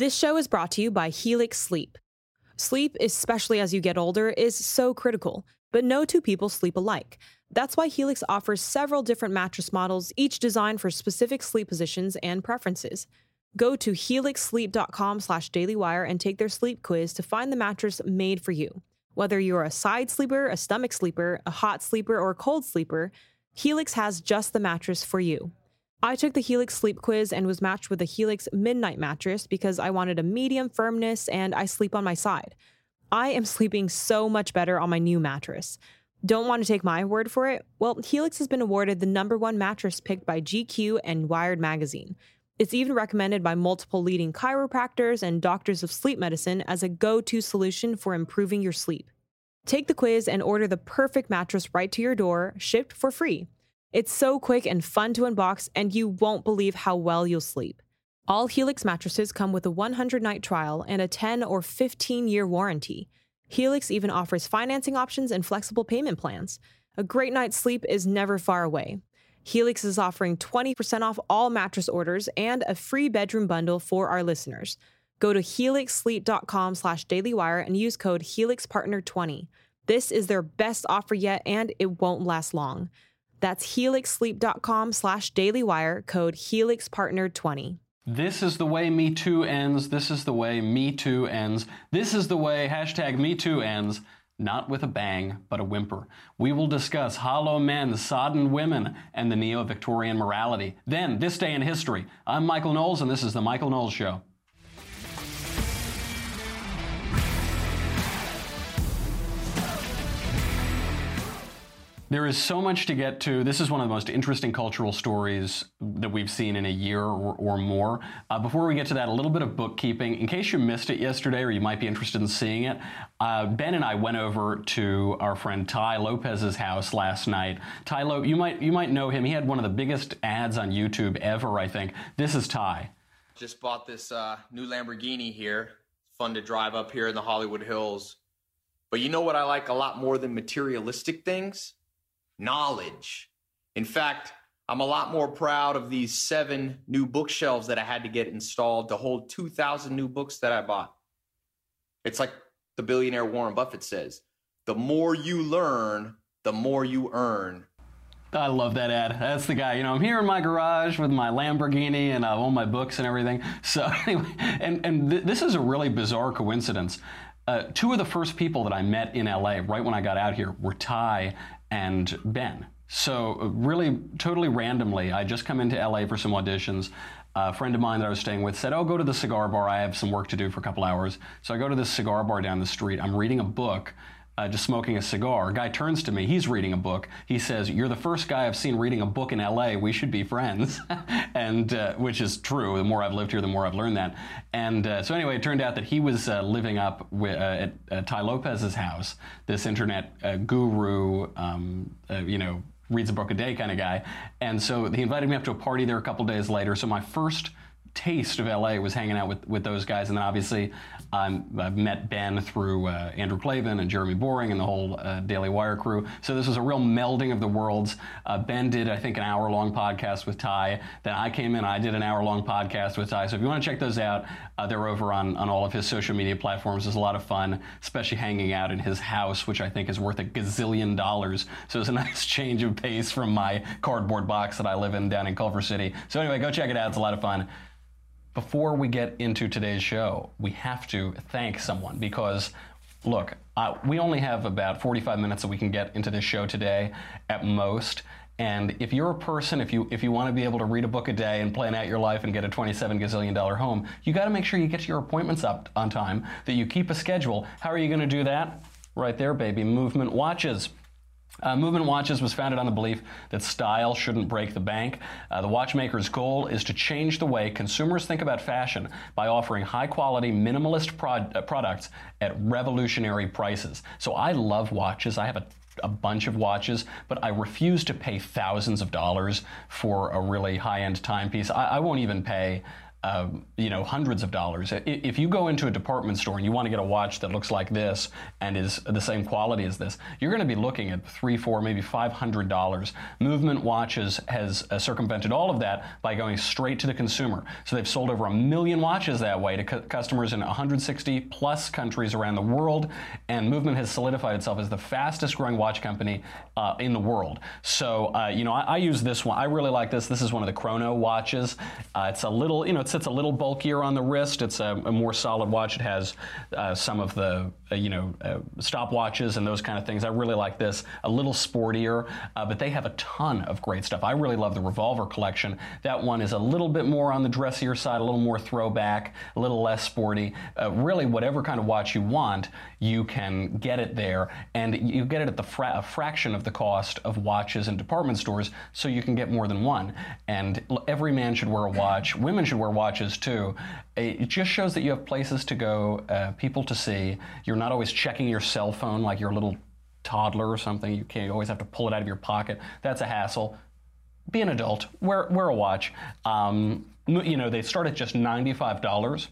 This show is brought to you by Helix Sleep. Sleep, especially as you get older, is so critical, but no two people sleep alike. That's why Helix offers several different mattress models, each designed for specific sleep positions and preferences. Go to helixsleep.com slash dailywire and take their sleep quiz to find the mattress made for you. Whether you're a side sleeper, a stomach sleeper, a hot sleeper, or a cold sleeper, Helix has just the mattress for you. I took the Helix sleep quiz and was matched with a Helix Midnight mattress because I wanted a medium firmness and I sleep on my side. I am sleeping so much better on my new mattress. Don't want to take my word for it? Well, Helix has been awarded the number one mattress picked by GQ and Wired Magazine. It's even recommended by multiple leading chiropractors and doctors of sleep medicine as a go to solution for improving your sleep. Take the quiz and order the perfect mattress right to your door, shipped for free. It's so quick and fun to unbox, and you won't believe how well you'll sleep. All Helix mattresses come with a 100 night trial and a 10 or 15 year warranty. Helix even offers financing options and flexible payment plans. A great night's sleep is never far away. Helix is offering 20% off all mattress orders and a free bedroom bundle for our listeners. Go to helixsleep.com slash dailywire and use code HelixPartner20. This is their best offer yet, and it won't last long. That's helixsleep.com slash dailywire, code HelixPartner20. This is the way Me Too ends. This is the way Me Too ends. This is the way hashtag Me Too ends. Not with a bang, but a whimper. We will discuss hollow men, sodden women, and the neo Victorian morality. Then, this day in history. I'm Michael Knowles, and this is The Michael Knowles Show. There is so much to get to. This is one of the most interesting cultural stories that we've seen in a year or, or more. Uh, before we get to that, a little bit of bookkeeping. In case you missed it yesterday or you might be interested in seeing it, uh, Ben and I went over to our friend Tai Lopez's house last night. Tai Lo, you might, you might know him. He had one of the biggest ads on YouTube ever, I think. This is Tai. Just bought this uh, new Lamborghini here. Fun to drive up here in the Hollywood Hills. But you know what I like a lot more than materialistic things? Knowledge. In fact, I'm a lot more proud of these seven new bookshelves that I had to get installed to hold 2,000 new books that I bought. It's like the billionaire Warren Buffett says the more you learn, the more you earn. I love that ad. That's the guy. You know, I'm here in my garage with my Lamborghini and uh, all my books and everything. So anyway, and and th- this is a really bizarre coincidence. Uh, two of the first people that I met in LA right when I got out here were Tai and Ben. So uh, really, totally randomly, I just come into LA for some auditions. A friend of mine that I was staying with said, "Oh, go to the cigar bar. I have some work to do for a couple hours." So I go to this cigar bar down the street. I'm reading a book uh, just smoking a cigar. A guy turns to me. He's reading a book. He says, "You're the first guy I've seen reading a book in L.A. We should be friends," and uh, which is true. The more I've lived here, the more I've learned that. And uh, so anyway, it turned out that he was uh, living up with, uh, at Tai Lopez's house. This internet uh, guru, um, you know, reads a book a day kind of guy. And so he invited me up to a party there a couple days later. So my first taste of LA was hanging out with, with those guys. And then obviously, um, I've met Ben through uh, Andrew Klavan and Jeremy Boring and the whole uh, Daily Wire crew. So this was a real melding of the worlds. Uh, ben did, I think, an hour long podcast with Tai. Then I came in, I did an hour long podcast with Tai. So if you want to check those out, uh, they're over on, on all of his social media platforms. It's a lot of fun, especially hanging out in his house, which I think is worth a gazillion dollars. So it's a nice change of pace from my cardboard box that I live in down in Culver City. So anyway, go check it out. It's a lot of fun before we get into today's show, we have to thank someone because, look, uh, we only have about 45 minutes that we can get into this show today at most. And if you're a person, if you if you want to be able to read a book a day and plan out your life and get a 27 gazillion dollar home, you got to make sure you get your appointments up on time, that you keep a schedule. How are you going to do that? Right there, baby. Movement watches. Uh, Movement Watches was founded on the belief that style shouldn't break the bank. Uh, the watchmaker's goal is to change the way consumers think about fashion by offering high quality, minimalist prod- uh, products at revolutionary prices. So I love watches. I have a a bunch of watches, but I refuse to pay thousands of dollars for a really high end timepiece. I, I won't even pay uh, you know, hundreds of dollars. If you go into a department store and you want to get a watch that looks like this and is the same quality as this, you're going to be looking at three, four, maybe five hundred dollars. Movement Watches has uh, circumvented all of that by going straight to the consumer. So they've sold over a million watches that way to cu- customers in 160 plus countries around the world, and Movement has solidified itself as the fastest growing watch company uh, in the world. So uh, you know, I, I, use this one. I really like this. This is one of the Chrono watches. Uh, it's a little, you know, sits a little bulkier on the wrist. It's a, a more solid watch. It has uh, some of the, uh, you know, uh, stopwatches and those kind of things. I really like this. A little sportier, uh, but they have a ton of great stuff. I really love the Revolver collection. That one is a little bit more on the dressier side, a little more throwback, a little less sporty. Uh, really, whatever kind of watch you want, you can get it there, and you get it at the fra- a fraction of the cost of watches in department stores, so you can get more than one. And every man should wear a watch. Women should wear watches too. It just shows that you have places to go, uh, people to see. You're not always checking your cell phone like you're little toddler or something. You can't you always have to pull it out of your pocket. That's a hassle. Be an adult. Wear wear a watch. Um, you know they start at just ninety five dollars.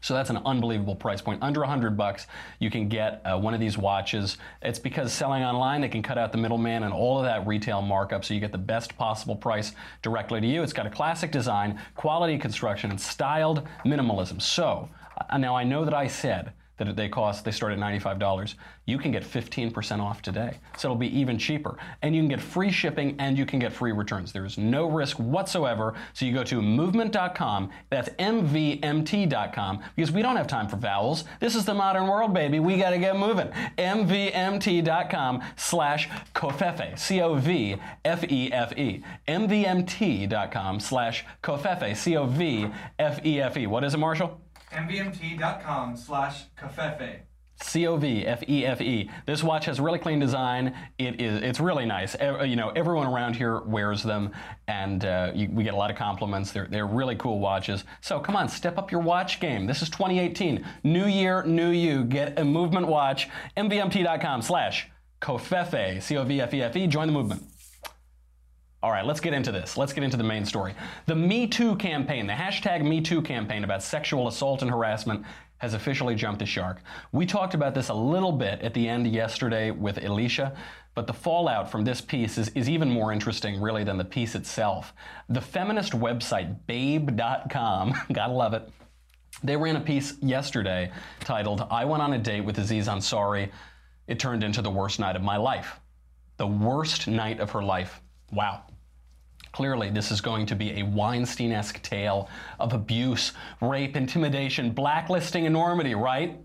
So that's an unbelievable price point. Under 100 bucks, you can get uh, one of these watches. It's because selling online, they can cut out the middleman and all of that retail markup so you get the best possible price directly to you. It's got a classic design, quality construction, and styled minimalism. So, uh, now I know that I said that they cost, they start at $95, you can get 15% off today. So it'll be even cheaper. And you can get free shipping and you can get free returns. There is no risk whatsoever. So you go to movement.com, that's MVMT.com, because we don't have time for vowels. This is the modern world, baby. We got to get moving. MVMT.com slash covfefe, C O V F E F E. MVMT.com slash covfefe, C O V F E F E. What is it, Marshall? mvmt.com slash covfefe. C-O-V-F-E-F-E. This watch has really clean design. It is, it's really nice. you know, everyone around here wears them, and uh, you, we get a lot of compliments. They're, they're really cool watches. So come on, step up your watch game. This is 2018. New year, new you. Get a movement watch. MVMT.com slash covfefe, C-O-V-F-E-F-E. Join the movement. All right, let's get into this. Let's get into the main story. The Me Too campaign, the hashtag Me Too campaign about sexual assault and harassment has officially jumped the shark. We talked about this a little bit at the end yesterday with Alicia, but the fallout from this piece is, is even more interesting, really, than the piece itself. The feminist website, babe.com, gotta love it, they ran a piece yesterday titled, I Went on a Date with Aziz Ansari. It turned into the worst night of my life. The worst night of her life. Wow. Clearly, this is going to be a Weinstein esque tale of abuse, rape, intimidation, blacklisting enormity, right?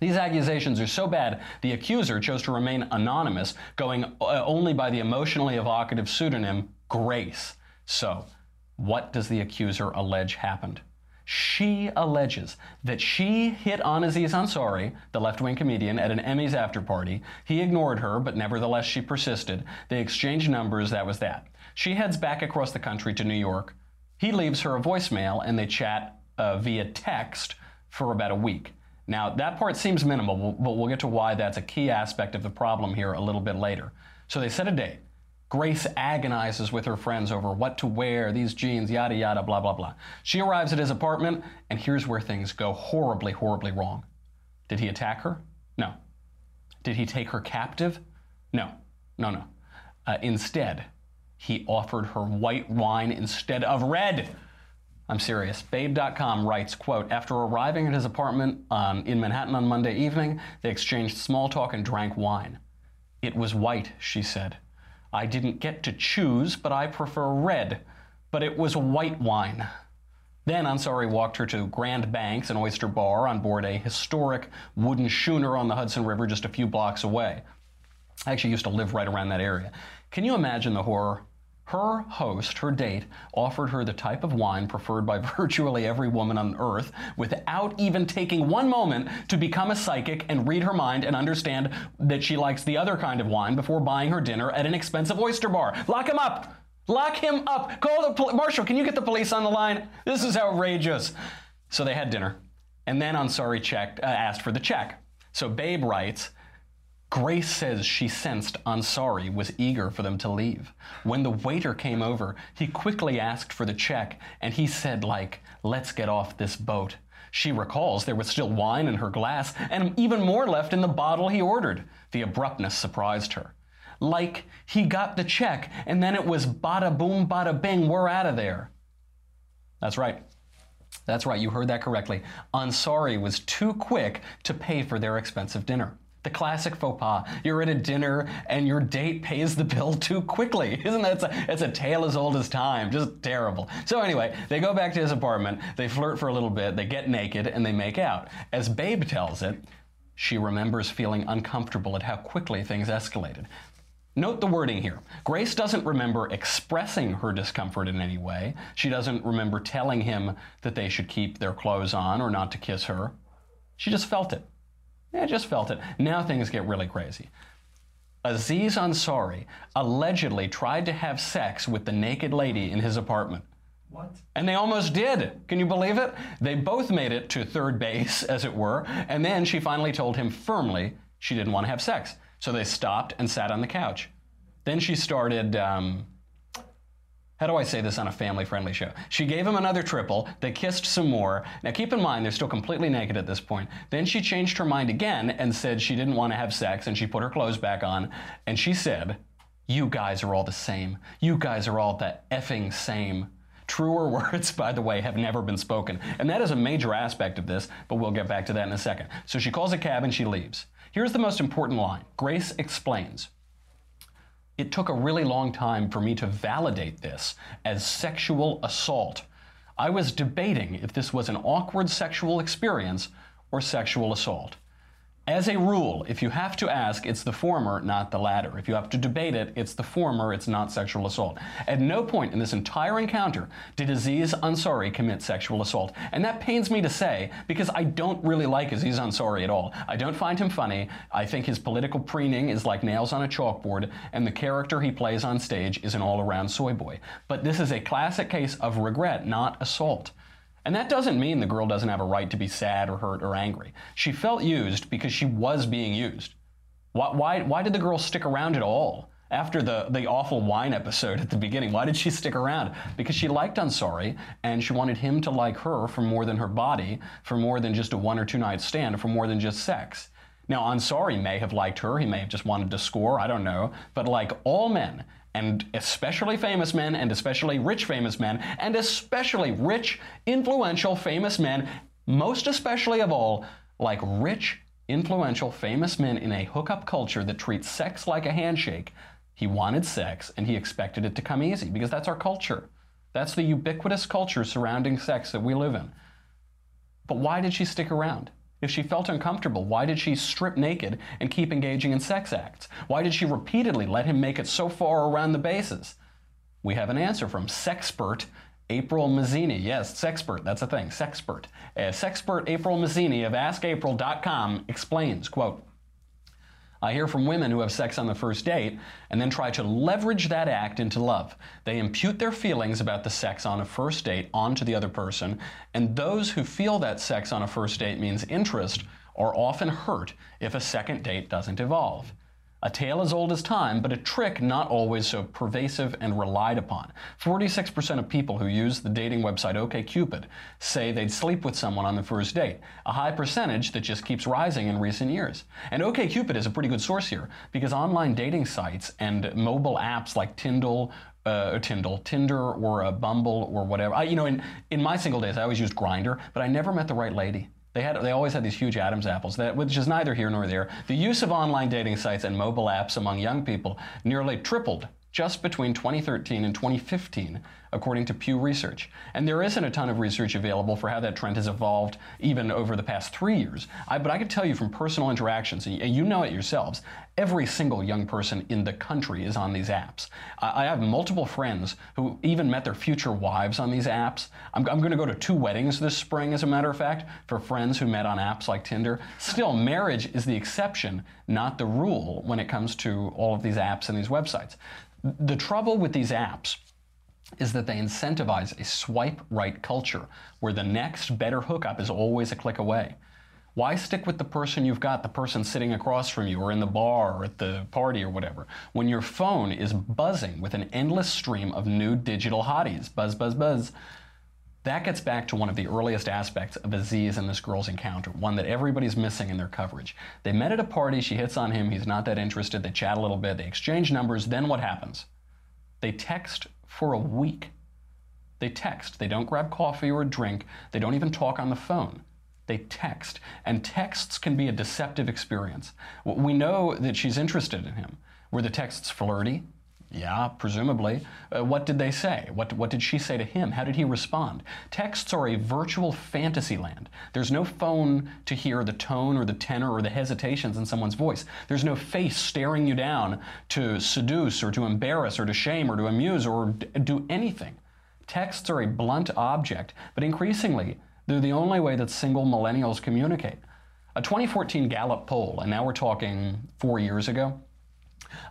These accusations are so bad, the accuser chose to remain anonymous, going uh, only by the emotionally evocative pseudonym Grace. So, what does the accuser allege happened? She alleges that she hit on Aziz Ansari, the left wing comedian, at an Emmys after party. He ignored her, but nevertheless she persisted. They exchanged numbers, that was that. She heads back across the country to New York. He leaves her a voicemail and they chat uh, via text for about a week. Now, that part seems minimal, but we'll get to why that's a key aspect of the problem here a little bit later. So they set a date. Grace agonizes with her friends over what to wear, these jeans, yada yada, blah blah blah. She arrives at his apartment, and here's where things go horribly, horribly wrong. Did he attack her? No. Did he take her captive? No. No, no. Uh, instead, he offered her white wine instead of red. I'm serious. Babe.com writes, quote, after arriving at his apartment um, in Manhattan on Monday evening, they exchanged small talk and drank wine. It was white, she said. I didn't get to choose, but I prefer red. But it was white wine. Then Ansari walked her to Grand Banks, an oyster bar on board a historic wooden schooner on the Hudson River just a few blocks away. I actually used to live right around that area. Can you imagine the horror? Her host, her date, offered her the type of wine preferred by virtually every woman on earth without even taking one moment to become a psychic and read her mind and understand that she likes the other kind of wine before buying her dinner at an expensive oyster bar. Lock him up! Lock him up! Call the pol- Marshall, can you get the police on the line? This is outrageous. So they had dinner. And then Ansari checked, uh, asked for the check. So Babe writes, Grace says she sensed Ansari was eager for them to leave. When the waiter came over, he quickly asked for the check and he said, like, let's get off this boat. She recalls there was still wine in her glass and even more left in the bottle he ordered. The abruptness surprised her. Like he got the check and then it was bada boom, bada bing, we're out of there. That's right. That's right, you heard that correctly. Ansari was too quick to pay for their expensive dinner. The classic faux pas. You're at a dinner and your date pays the bill too quickly. Isn't that a, it's a tale as old as time? Just terrible. So anyway, they go back to his apartment, they flirt for a little bit, they get naked, and they make out. As Babe tells it, she remembers feeling uncomfortable at how quickly things escalated. Note the wording here. Grace doesn't remember expressing her discomfort in any way. She doesn't remember telling him that they should keep their clothes on or not to kiss her. She just felt it. I just felt it. Now things get really crazy. Aziz Ansari allegedly tried to have sex with the naked lady in his apartment. What? And they almost did. Can you believe it? They both made it to third base, as it were, and then she finally told him firmly she didn't want to have sex. So they stopped and sat on the couch. Then she started um, how do I say this on a family friendly show? She gave him another triple. They kissed some more. Now, keep in mind, they're still completely naked at this point. Then she changed her mind again and said she didn't want to have sex and she put her clothes back on. And she said, You guys are all the same. You guys are all the effing same. Truer words, by the way, have never been spoken. And that is a major aspect of this, but we'll get back to that in a second. So she calls a cab and she leaves. Here's the most important line Grace explains it took a really long time for me to validate this as sexual assault. I was debating if this was an awkward sexual experience or sexual assault. As a rule, if you have to ask, it's the former, not the latter. If you have to debate it, it's the former, it's not sexual assault. At no point in this entire encounter did Aziz Ansari commit sexual assault. And that pains me to say because I don't really like Aziz Ansari at all. I don't find him funny. I think his political preening is like nails on a chalkboard, and the character he plays on stage is an all around soy boy. But this is a classic case of regret, not assault. And that doesn't mean the girl doesn't have a right to be sad or hurt or angry. She felt used because she was being used. Why, why, why did the girl stick around at all? After the, the awful wine episode at the beginning, why did she stick around? Because she liked Ansari and she wanted him to like her for more than her body, for more than just a one or two night stand, for more than just sex. Now, Ansari may have liked her, he may have just wanted to score, I don't know, but like all men, and especially famous men, and especially rich famous men, and especially rich, influential famous men, most especially of all, like rich, influential famous men in a hookup culture that treats sex like a handshake. He wanted sex and he expected it to come easy because that's our culture. That's the ubiquitous culture surrounding sex that we live in. But why did she stick around? If she felt uncomfortable, why did she strip naked and keep engaging in sex acts? Why did she repeatedly let him make it so far around the bases? We have an answer from sexpert April Masini. Yes, sexpert, that's a thing, sexpert. Uh, sexpert April Masini of AskApril.com explains, quote, I hear from women who have sex on the first date and then try to leverage that act into love. They impute their feelings about the sex on a first date onto the other person, and those who feel that sex on a first date means interest are often hurt if a second date doesn't evolve. A tale as old as time, but a trick not always so pervasive and relied upon. 46% of people who use the dating website OkCupid say they'd sleep with someone on the first date, a high percentage that just keeps rising in recent years. And OkCupid is a pretty good source here because online dating sites and mobile apps like Tyndall, uh, Tinder or a Bumble or whatever. I, you know, in, in my single days, I always used Grindr, but I never met the right lady. They had they always had these huge Adam's apples, that, which is neither here nor there. The use of online dating sites and mobile apps among young people nearly tripled just between 2013 and 2015, according to Pew Research. And there isn't a ton of research available for how that trend has evolved even over the past three years. I, but I can tell you from personal interactions, and you know it yourselves, every single young person in the country is on these apps. I, have multiple friends who even met their future wives on these apps. I'm, I'm going to go to two weddings this spring, as a matter of fact, for friends who met on apps like Tinder. Still, marriage is the exception, not the rule, when it comes to all of these apps and these websites. The trouble with these apps is that they incentivize a swipe right culture where the next better hookup is always a click away. Why stick with the person you've got, the person sitting across from you, or in the bar, or at the party, or whatever, when your phone is buzzing with an endless stream of new digital hotties? Buzz, buzz, buzz. That gets back to one of the earliest aspects of Aziz and this girl's encounter, one that everybody's missing in their coverage. They met at a party, she hits on him, he's not that interested, they chat a little bit, they exchange numbers, then what happens? They text for a week. They text. They don't grab coffee or a drink. They don't even talk on the phone. They text. And texts can be a deceptive experience. We know that she's interested in him. Were the texts flirty? Yeah, presumably. Uh, what did they say? What, what did she say to him? How did he respond? Texts are a virtual fantasy land. There's no phone to hear the tone or the tenor or the hesitations in someone's voice. There's no face staring you down to seduce or to embarrass or to shame or to amuse or do anything. Texts are a blunt object, but increasingly, they're the only way that single millennials communicate. A 2014 Gallup poll, and now we're talking four years ago,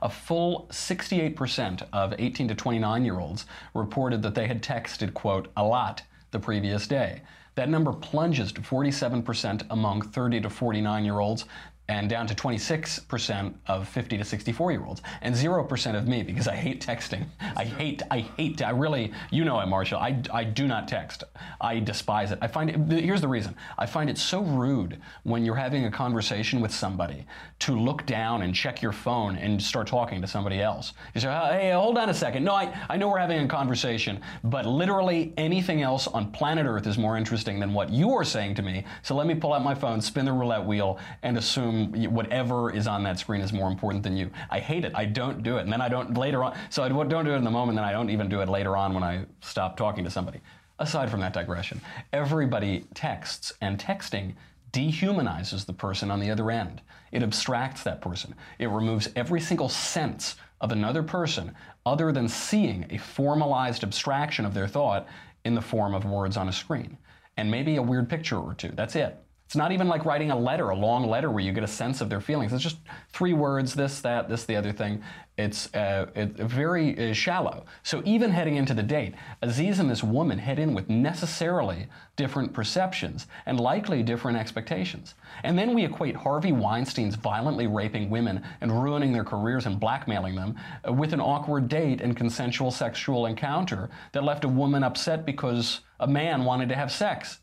a full 68% of 18 to 29 year olds reported that they had texted, quote, a lot the previous day. That number plunges to 47% among 30 to 49 year olds and down to 26% of 50 to 64 year olds and 0% of me because I hate texting. I hate, I hate, I really, you know it, Marshall. I, I do not text. I despise it. I find it, here's the reason. I find it so rude when you're having a conversation with somebody to look down and check your phone and start talking to somebody else. You say, oh, hey, hold on a second. No, I, I know we're having a conversation, but literally anything else on planet Earth is more interesting than what you are saying to me. So let me pull out my phone, spin the roulette wheel, and assume whatever is on that screen is more important than you. I hate it. I don't do it. And then I don't later on. So I don't do it in the moment, and then I don't even do it later on when I stop talking to somebody. Aside from that digression, everybody texts, and texting dehumanizes the person on the other end. It abstracts that person. It removes every single sense of another person other than seeing a formalized abstraction of their thought in the form of words on a screen. And maybe a weird picture or two. That's it. It's not even like writing a letter, a long letter where you get a sense of their feelings. It's just three words, this, that, this, the other thing. It's, uh, it's very uh, shallow. So even heading into the date, Aziz and this woman head in with necessarily different perceptions and likely different expectations. And then we equate Harvey Weinstein's violently raping women and ruining their careers and blackmailing them uh, with an awkward date and consensual sexual encounter that left a woman upset because a man wanted to have sex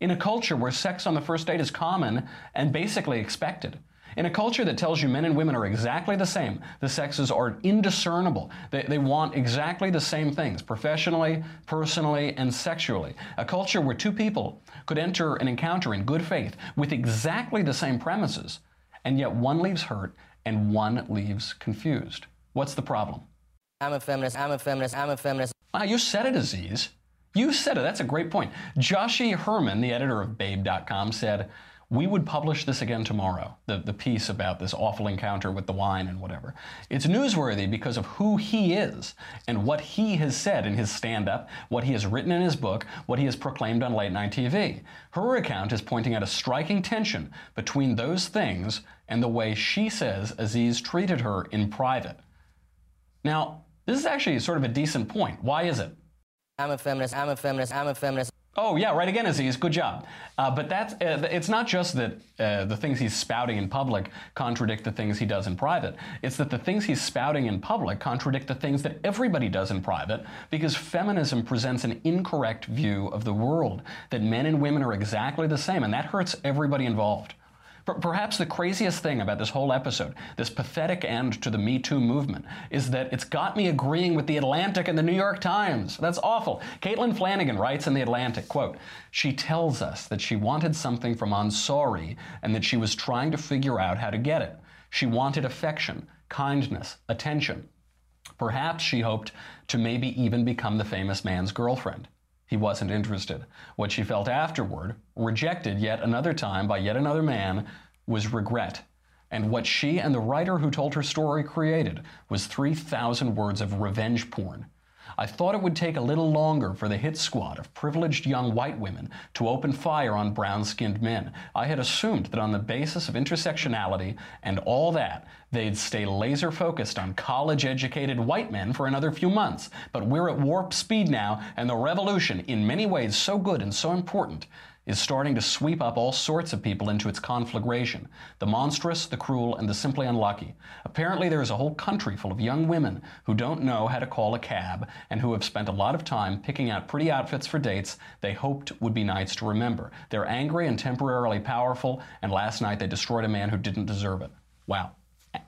in a culture where sex on the first date is common and basically expected. In a culture that tells you men and women are exactly the same, the sexes are indiscernible. They, they want exactly the same things, professionally, personally, and sexually. A culture where two people could enter an encounter in good faith with exactly the same premises, and yet one leaves hurt and one leaves confused. What's the problem? I'm a feminist, I'm a feminist, I'm a feminist. Ah, you said it, Aziz. You said it. That's a great point. Joshi Herrmann, the editor of Babe.com, said, we would publish this again tomorrow, the, the piece about this awful encounter with the wine and whatever. It's newsworthy because of who he is and what he has said in his stand up, what he has written in his book, what he has proclaimed on late night TV. Her account is pointing out a striking tension between those things and the way she says Aziz treated her in private. Now, this is actually sort of a decent point. Why is it? I'm a feminist. I'm a feminist. I'm a feminist. Oh yeah, right again, Aziz. Good job. Uh, but that's uh, it's not just that uh, the things he's spouting in public contradict the things he does in private. It's that the things he's spouting in public contradict the things that everybody does in private because feminism presents an incorrect view of the world that men and women are exactly the same, and that hurts everybody involved. Perhaps the craziest thing about this whole episode, this pathetic end to the Me Too movement, is that it's got me agreeing with The Atlantic and The New York Times. That's awful. Caitlin Flanagan writes in The Atlantic, quote, She tells us that she wanted something from Ansari and that she was trying to figure out how to get it. She wanted affection, kindness, attention. Perhaps she hoped to maybe even become the famous man's girlfriend. He wasn't interested. What she felt afterward, rejected yet another time by yet another man, was regret. And what she and the writer who told her story created was 3,000 words of revenge porn. I thought it would take a little longer for the hit squad of privileged young white women to open fire on brown skinned men. I had assumed that on the basis of intersectionality and all that, they'd stay laser focused on college educated white men for another few months. But we're at warp speed now, and the revolution, in many ways so good and so important, is starting to sweep up all sorts of people into its conflagration the monstrous, the cruel, and the simply unlucky. Apparently, there is a whole country full of young women who don't know how to call a cab and who have spent a lot of time picking out pretty outfits for dates they hoped would be nights to remember. They're angry and temporarily powerful, and last night they destroyed a man who didn't deserve it. Wow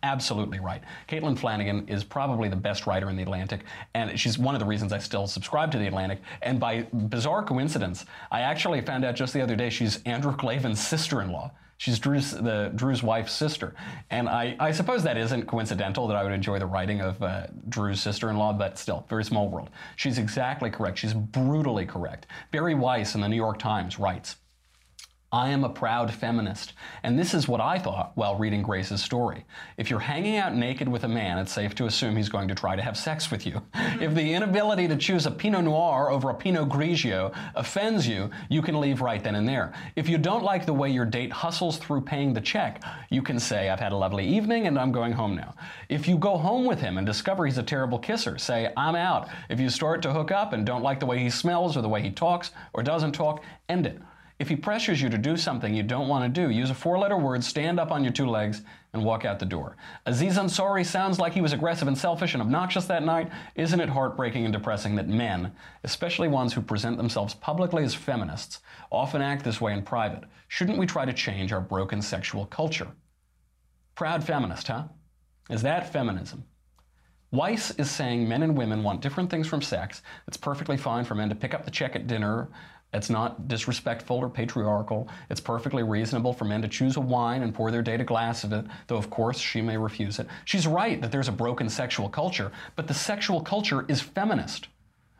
absolutely right. Caitlin Flanagan is probably the best writer in The Atlantic, and she's one of the reasons I still subscribe to The Atlantic. And by bizarre coincidence, I actually found out just the other day she's Andrew Klavan's sister-in-law. She's Drew's, the, Drew's wife's sister. And I, I, suppose that isn't coincidental that I would enjoy the writing of uh, Drew's sister in law, but still, very small world. She's exactly correct. She's brutally correct. Bari Weiss in the New York Times writes I am a proud feminist. And this is what I thought while reading Grace's story. If you're hanging out naked with a man, it's safe to assume he's going to try to have sex with you. Mm-hmm. if the inability to choose a Pinot Noir over a Pinot Grigio offends you, you can leave right then and there. If you don't like the way your date hustles through paying the check, you can say, I've had a lovely evening and I'm going home now. If you go home with him and discover he's a terrible kisser, say, I'm out. If you start to hook up and don't like the way he smells or the way he talks or doesn't talk, end it. If he pressures you to do something you don't want to do, use a four letter word, stand up on your two legs, and walk out the door. Aziz Ansari sounds like he was aggressive and selfish and obnoxious that night. Isn't it heartbreaking and depressing that men, especially ones who present themselves publicly as feminists, often act this way in private? Shouldn't we try to change our broken sexual culture? Proud feminist, huh? Is that feminism? Weiss is saying men and women want different things from sex. It's perfectly fine for men to pick up the check at dinner it's not disrespectful or patriarchal. It's perfectly reasonable for men to choose a wine and pour their date a glass of it, though of course she may refuse it. She's right that there's a broken sexual culture, but the sexual culture is feminist.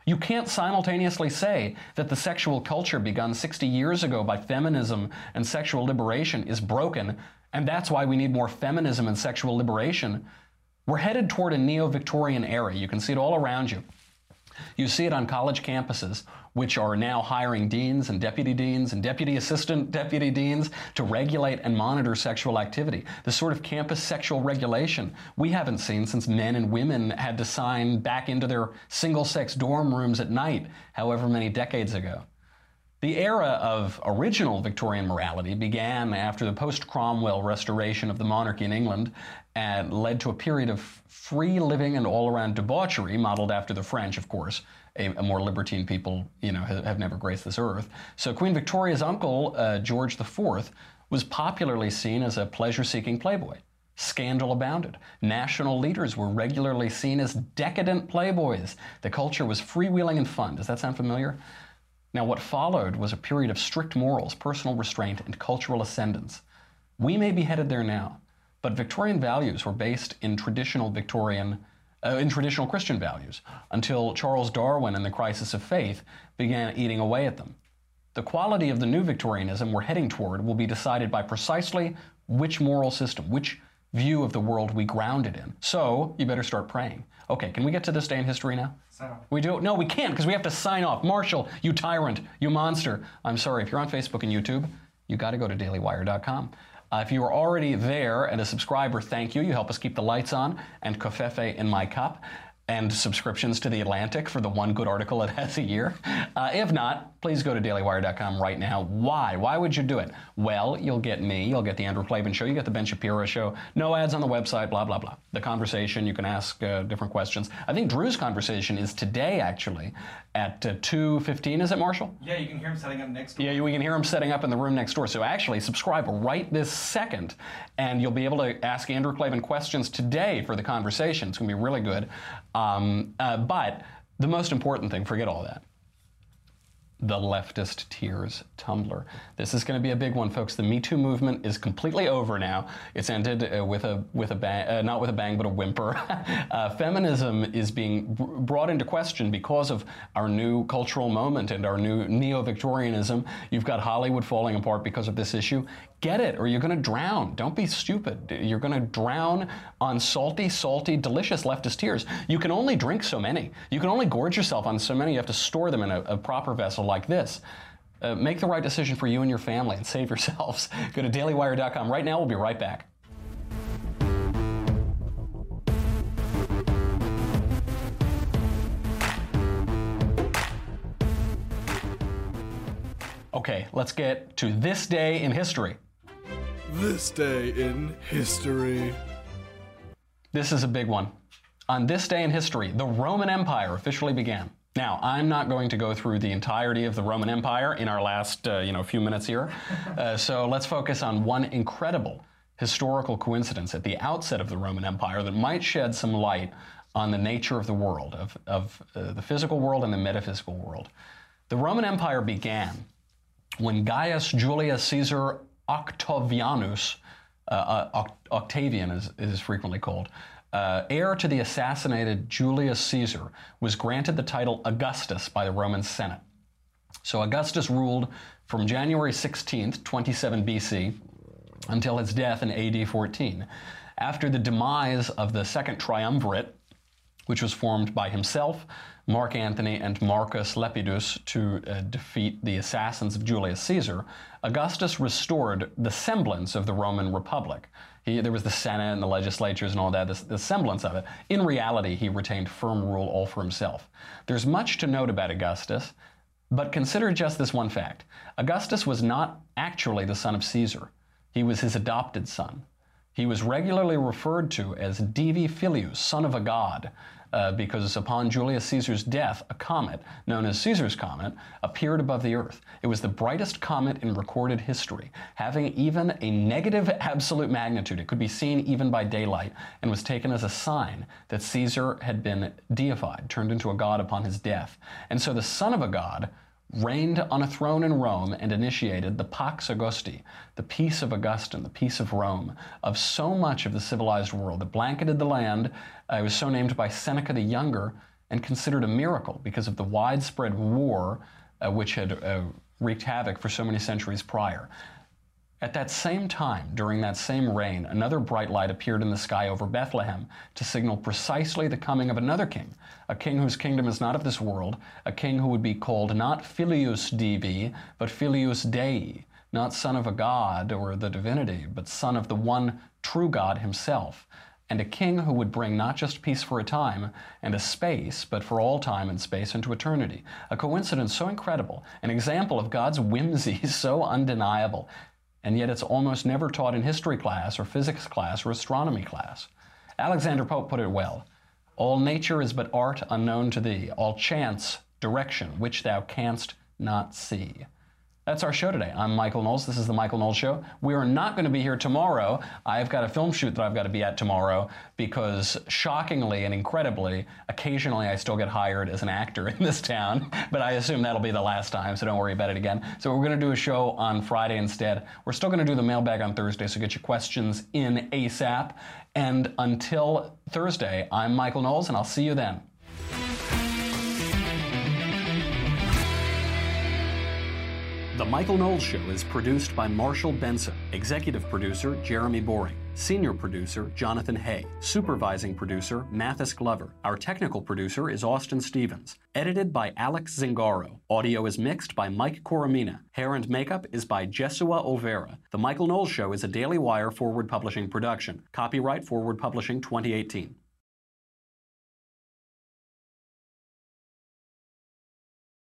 You can't simultaneously say that the sexual culture begun 60 years ago by feminism and sexual liberation is broken, and that's why we need more feminism and sexual liberation. We're headed toward a neo Victorian era. You can see it all around you. You see it on college campuses, which are now hiring deans and deputy deans and deputy assistant deputy deans to regulate and monitor sexual activity. The sort of campus sexual regulation we haven't seen since men and women had to sign back into their single sex dorm rooms at night, however many decades ago. The era of original Victorian morality began after the post Cromwell restoration of the monarchy in England and led to a period of free living and all around debauchery, modeled after the French, of course. A, a more libertine people, you know, have, have, never graced this earth. So Queen Victoria's uncle, uh, George IV, was popularly seen as a pleasure-seeking playboy. Scandal abounded. National leaders were regularly seen as decadent playboys. The culture was freewheeling and fun. Does that sound familiar? Now, what followed was a period of strict morals, personal restraint, and cultural ascendance. We may be headed there now, but Victorian values were based in traditional Victorian, Uh, in traditional Christian values, until Charles Darwin and the crisis of faith began eating away at them. The quality of the new Victorianism we're heading toward will be decided by precisely which moral system, which view of the world we ground it in. So, you better start praying. Okay, can we get to this day in history now? We do? No, we can't because we have to sign off. Marshall, you tyrant, you monster. I'm sorry, if you're on Facebook and YouTube, you got to go to dailywire.com. Uh, if you are already there and a subscriber, thank you. You help us keep the lights on and covfefe in my cup and subscriptions to The Atlantic for the one good article it has a year. Uh, if not, please go to dailywire.com right now. Why? Why would you do it? Well, you'll get me, you'll get the Andrew Klavan show, you get the Ben Shapiro show, no ads on the website, blah, blah, blah. The conversation, you can ask uh, different questions. I think Drew's conversation is today, actually, at uh, 2.15, is it, Marshall? Yeah, you can hear him setting up next door. Yeah, we can hear him setting up in the room next door. So actually, subscribe right this second, and you'll be able to ask Andrew Klavan questions today for the conversation. It's going to be really good. Um, uh, but the most important thing, forget all that the leftist tears Tumblr. This is going to be a big one, folks. The Me Too movement is completely over now. It's ended uh, with a with a bang, uh, not with a bang, but a whimper. uh, feminism is being brought into question because of our new cultural moment and our new neo-Victorianism. You've got Hollywood falling apart because of this issue. Get it, or you're going to drown. Don't be stupid. You're going to drown on salty, salty, delicious leftist tears. You can only drink so many. You can only gorge yourself on so many. You have to store them in a, a proper vessel like this. Uh, make the right decision for you and your family and save yourselves. Go to dailywire.com right now. We'll be right back. Okay, let's get to this day in history. This day in history. This is a big one. On this day in history, the Roman Empire officially began. Now, I'm not going to go through the entirety of the Roman Empire in our last, uh, you know, few minutes here. Uh, so let's focus on one incredible historical coincidence at the outset of the Roman Empire that might shed some light on the nature of the world, of, of uh, the physical world and the metaphysical world. The Roman Empire began when Gaius Julius Caesar Octavianus, uh, uh, Octavian is, is frequently called, uh, heir to the assassinated Julius Caesar, was granted the title Augustus by the Roman Senate. So Augustus ruled from January 16th, 27 BC, until his death in AD 14. After the demise of the Second Triumvirate, which was formed by himself, Mark Antony, and Marcus Lepidus to uh, defeat the assassins of Julius Caesar, Augustus restored the semblance of the Roman Republic. He, there was the Senate and the legislatures and all that, the, the semblance of it. In reality, he retained firm rule all for himself. There's much to note about Augustus, but consider just this one fact Augustus was not actually the son of Caesar, he was his adopted son. He was regularly referred to as Divi Filius, son of a god, uh, because upon Julius Caesar's death, a comet, known as Caesar's Comet, appeared above the Earth. It was the brightest comet in recorded history, having even a negative absolute magnitude. It could be seen even by daylight, and was taken as a sign that Caesar had been deified, turned into a god upon his death. And so the son of a god reigned on a throne in Rome and initiated the Pax Augusti, the peace of Augustine, the peace of Rome, of so much of the civilized world that blanketed the land. Uh, it was so named by Seneca the Younger and considered a miracle because of the widespread war uh, which had uh, wreaked havoc for so many centuries prior. At that same time, during that same reign, another bright light appeared in the sky over Bethlehem to signal precisely the coming of another king, a king whose kingdom is not of this world, a king who would be called not Filius Divi, but Filius Dei, not son of a god or the divinity, but son of the one true God himself, and a king who would bring not just peace for a time and a space, but for all time and space into eternity. A coincidence so incredible, an example of God's whimsy so undeniable and yet it's almost never taught in history class or physics class or astronomy class. Alexander Pope put it well All nature is but art unknown to thee, all chance, direction, which thou canst not see. That's our show today. I'm Michael Knowles. This is The Michael Knowles Show. We are not going to be here tomorrow. I've got a film shoot that I've got to be at tomorrow because, shockingly and incredibly, occasionally I still get hired as an actor in this town, but I assume that'll be the last time, so don't worry about it again. So we're going to do a show on Friday instead. We're still going to do the mailbag on Thursday, so get your questions in ASAP. And until Thursday, I'm Michael Knowles, and I'll see you then. The Michael Knowles Show is produced by Marshall Benson, executive producer Jeremy Boring, senior producer Jonathan Hay, supervising producer Mathis Glover. Our technical producer is Austin Stevens, edited by Alex Zingaro. Audio is mixed by Mike Coromina. Hair and makeup is by Jesua Olvera. The Michael Knowles Show is a Daily Wire Forward Publishing production. Copyright Forward Publishing 2018.